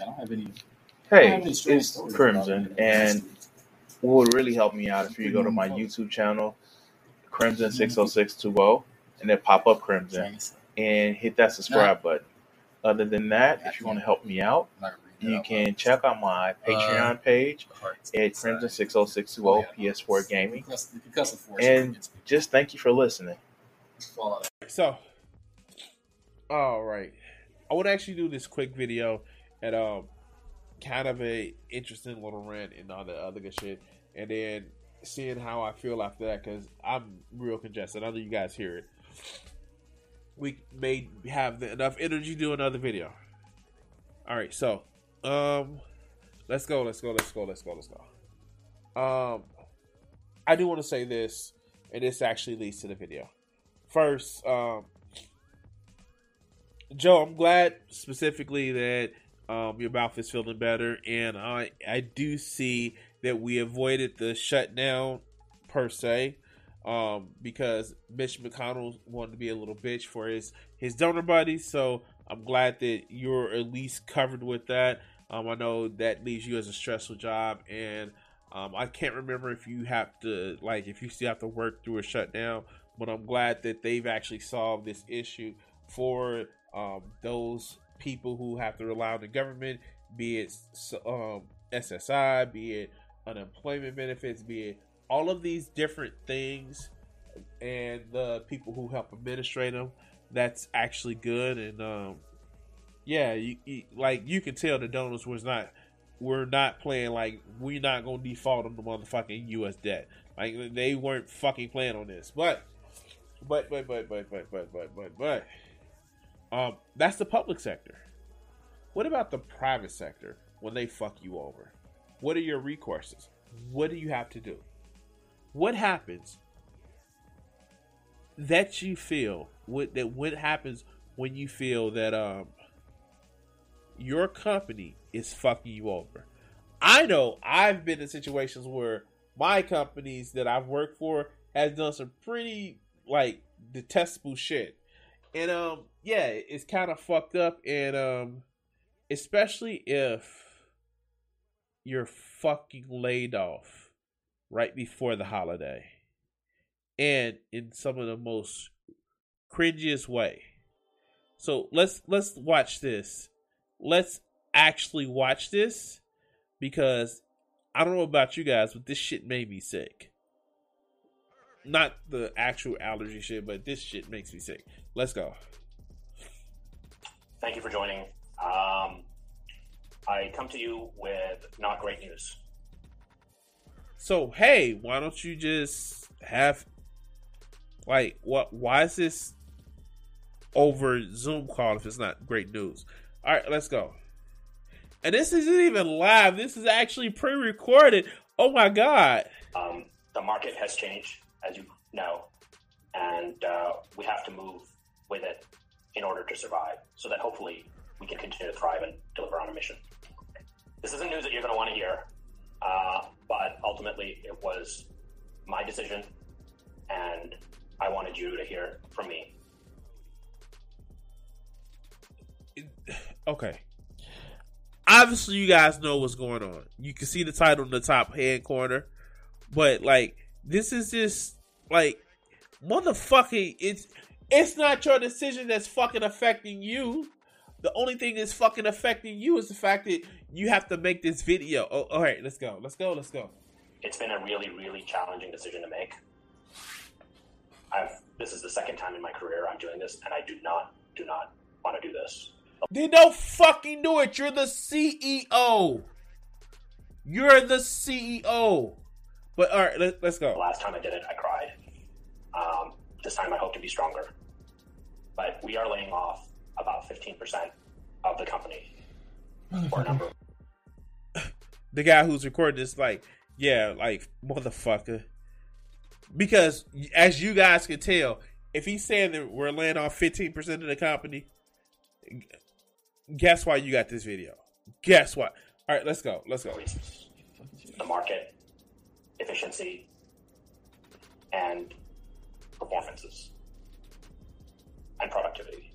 I don't have any. Hey, it's Crimson, and what would really help me out if you go to my YouTube channel, Crimson six oh six two oh, and then pop up Crimson and hit that subscribe button. Other than that, if you want to help me out, you can check out my Patreon page at Crimson six oh six two oh PS4 Gaming, and just thank you for listening. So, all right, I would actually do this quick video and um, kind of a interesting little rant and all the other good shit, and then seeing how I feel after that because I'm real congested. I know you guys hear it. We may have enough energy to do another video. All right, so um, let's go, let's go, let's go, let's go, let's go. Um, I do want to say this, and this actually leads to the video. First, um, Joe, I'm glad specifically that um, your mouth is feeling better, and I I do see that we avoided the shutdown per se, um, because Mitch McConnell wanted to be a little bitch for his his donor buddies. So I'm glad that you're at least covered with that. Um, I know that leaves you as a stressful job, and um, I can't remember if you have to like if you still have to work through a shutdown. But I'm glad that they've actually solved this issue for um, those people who have to rely on the government, be it um, SSI, be it unemployment benefits, be it all of these different things, and the people who help administrate them. That's actually good, and um, yeah, you, you, like you can tell the donors was not we're not playing like we're not gonna default on the motherfucking U.S. debt. Like they weren't fucking playing on this, but but but but but but but but but but um, that's the public sector. What about the private sector when they fuck you over? What are your recourses? What do you have to do? What happens that you feel what that what happens when you feel that um your company is fucking you over? I know I've been in situations where my companies that I've worked for has done some pretty like detestable shit. And um yeah, it's kind of fucked up and um especially if you're fucking laid off right before the holiday and in some of the most cringiest way. So let's let's watch this. Let's actually watch this because I don't know about you guys, but this shit made me sick. Not the actual allergy shit, but this shit makes me sick. Let's go. Thank you for joining. Um, I come to you with not great news. So hey, why don't you just have like what? Why is this over Zoom call if it's not great news? All right, let's go. And this isn't even live. This is actually pre-recorded. Oh my god. Um, the market has changed, as you know, and uh, we have to move with it in order to survive so that hopefully we can continue to thrive and deliver on a mission. This isn't news that you're going to want to hear, uh, but ultimately it was my decision, and I wanted you to hear from me. Okay. Obviously, you guys know what's going on. You can see the title in the top hand corner, but like, this is just like motherfucking. It's it's not your decision that's fucking affecting you. The only thing that's fucking affecting you is the fact that you have to make this video. Oh, all right, let's go. Let's go. Let's go. It's been a really, really challenging decision to make. I've this is the second time in my career I'm doing this, and I do not, do not want to do this. Then don't fucking do it. You're the CEO. You're the CEO. But all right, let, us go. The last time I did it, I cried. This time I hope to be stronger. But we are laying off about 15% of the company. for a number. The guy who's recording this, like, yeah, like motherfucker. Because as you guys can tell, if he's saying that we're laying off fifteen percent of the company, guess why you got this video? Guess what? All right, let's go. Let's go. The market, efficiency, and performances, and productivity.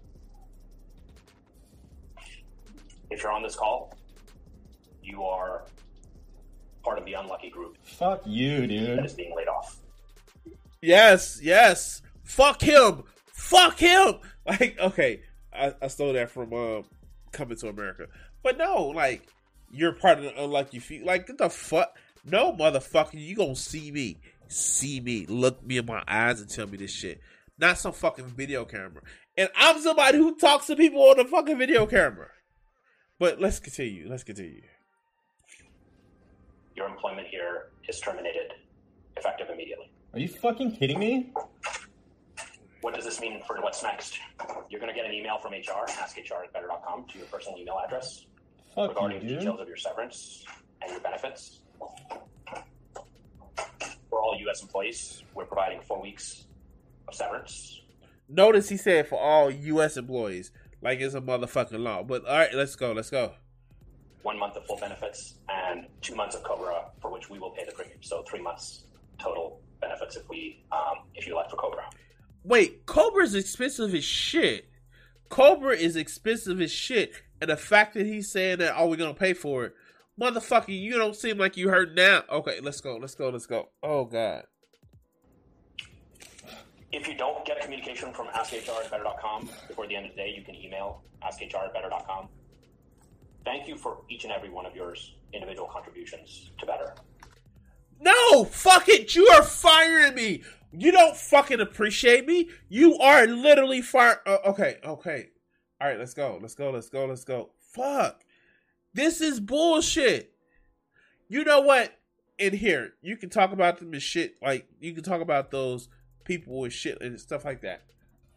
If you're on this call, you are part of the unlucky group Fuck you, dude. is being laid off. Yes, yes. Fuck him. Fuck him. Like, okay, I, I stole that from uh, Coming to America, but no, like, you're part of the unlucky few. Like, the fuck. No, motherfucker, you gonna see me. See me. Look me in my eyes and tell me this shit. Not some fucking video camera. And I'm somebody who talks to people on the fucking video camera. But let's continue. Let's continue. Your employment here is terminated effective immediately. Are you fucking kidding me? What does this mean for what's next? You're going to get an email from HR, askhr at better.com, to your personal email address Fuck regarding dude. details of your severance and your benefits. U.S. employees, we're providing four weeks of severance. Notice he said for all U.S. employees, like it's a motherfucking law. But all right, let's go. Let's go. one month of full benefits and two months of Cobra, for which we will pay the premium. So three months total benefits if we um, if you elect for Cobra. Wait, Cobra's expensive as shit. Cobra is expensive as shit, and the fact that he's saying that, "Oh, we're gonna pay for it," motherfucker, you don't seem like you hurt now. Okay, let's go. Let's go. Let's go. Oh God. If you don't get communication from askhr at better.com before the end of the day, you can email askhr at better.com. Thank you for each and every one of your individual contributions to Better. No, fuck it. You are firing me. You don't fucking appreciate me. You are literally fire. Uh, okay, okay. All right, let's go. Let's go. Let's go. Let's go. Fuck. This is bullshit. You know what? In here, you can talk about them as shit. Like you can talk about those people with shit and stuff like that.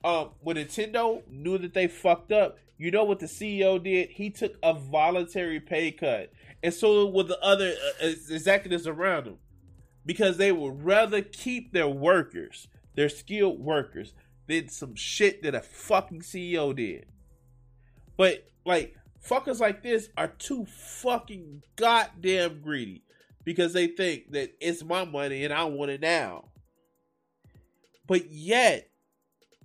Um, when Nintendo knew that they fucked up, you know what the CEO did? He took a voluntary pay cut, and so with the other uh, executives around him because they would rather keep their workers, their skilled workers, than some shit that a fucking CEO did. But like fuckers like this are too fucking goddamn greedy because they think that it's my money and I want it now. But yet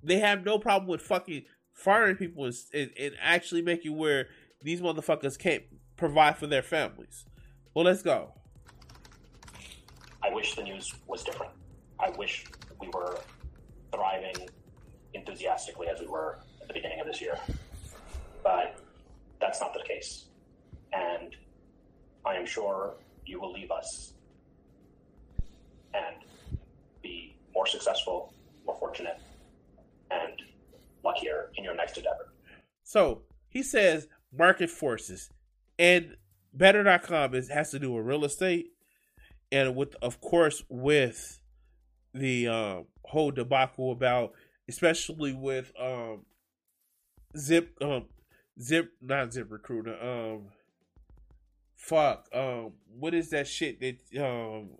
they have no problem with fucking firing people and, and, and actually making where these motherfuckers can't provide for their families. Well, let's go. I wish the news was different. I wish we were thriving enthusiastically as we were at the beginning of this year. Case. And I am sure you will leave us and be more successful, more fortunate, and luckier in your next endeavor. So he says market forces, and Better.com is has to do with real estate, and with of course with the um, whole debacle about, especially with um, Zip, um, Zip, not Zip Recruiter, um, fuck, um, what is that shit that um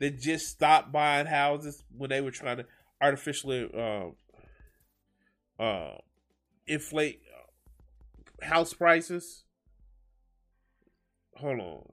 that just stopped buying houses when they were trying to artificially um uh inflate house prices. Hold on.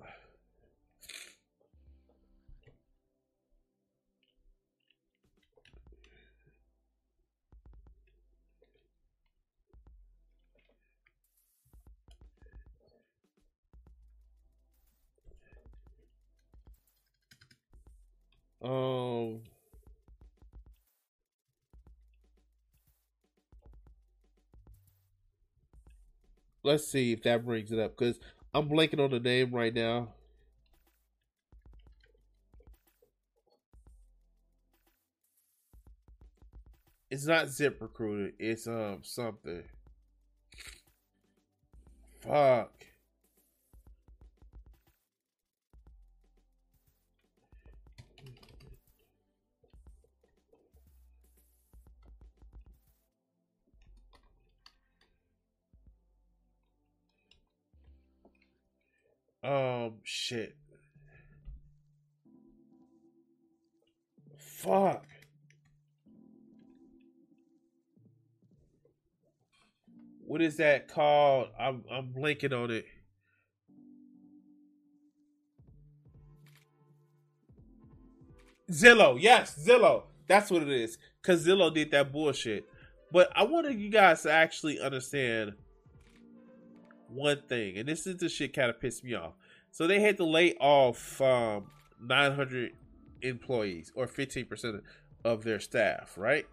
Let's see if that brings it up because I'm blanking on the name right now. It's not Zip Recruiter. It's um something. Fuck. Um, shit. Fuck. What is that called? I'm I'm blanking on it. Zillow, yes, Zillow. That's what it is. Cause Zillow did that bullshit. But I wanted you guys to actually understand one thing, and this is the shit kind of pissed me off. So they had to lay off um, 900 employees, or 15% of their staff, right?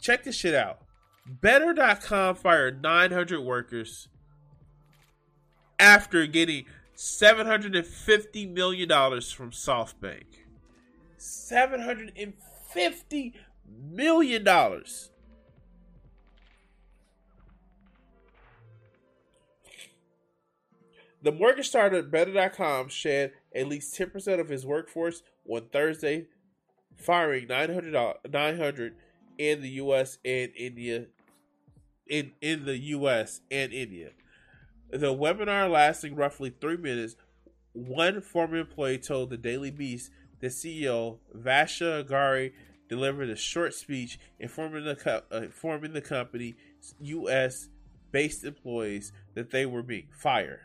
Check this shit out. Better.com fired 900 workers after getting $750 million from SoftBank. $750 million. dollars. The mortgage starter at Better.com shed at least 10% of his workforce on Thursday, firing 900, 900 in the U.S. and India. In, in the U.S. and India. The webinar lasting roughly three minutes, one former employee told the Daily Beast the CEO, Vishal Garg, delivered a short speech informing the, co- uh, informing the U.S. based employees that they were being fired.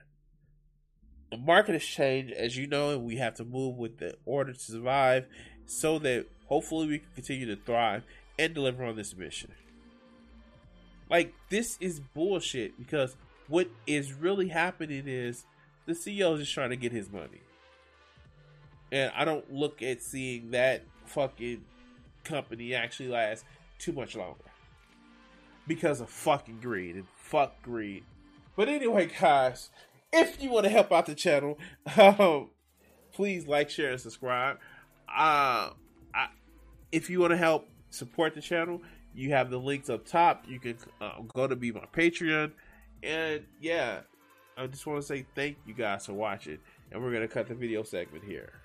The market has changed, as you know, and we have to move with the order to survive so that hopefully we can continue to thrive and deliver on this mission. Like, this is bullshit because what is really happening is the CEO is just trying to get his money. And I don't look at seeing that fucking company actually last too much longer. Because of fucking greed and fuck greed. But anyway, guys, if you want to help out the channel, um, please like, share, and subscribe. Uh, I, if you want to help support the channel, you have the links up top. You can uh, go to be my Patreon. And yeah, I just want to say thank you guys for watching. And we're to cut the video segment here.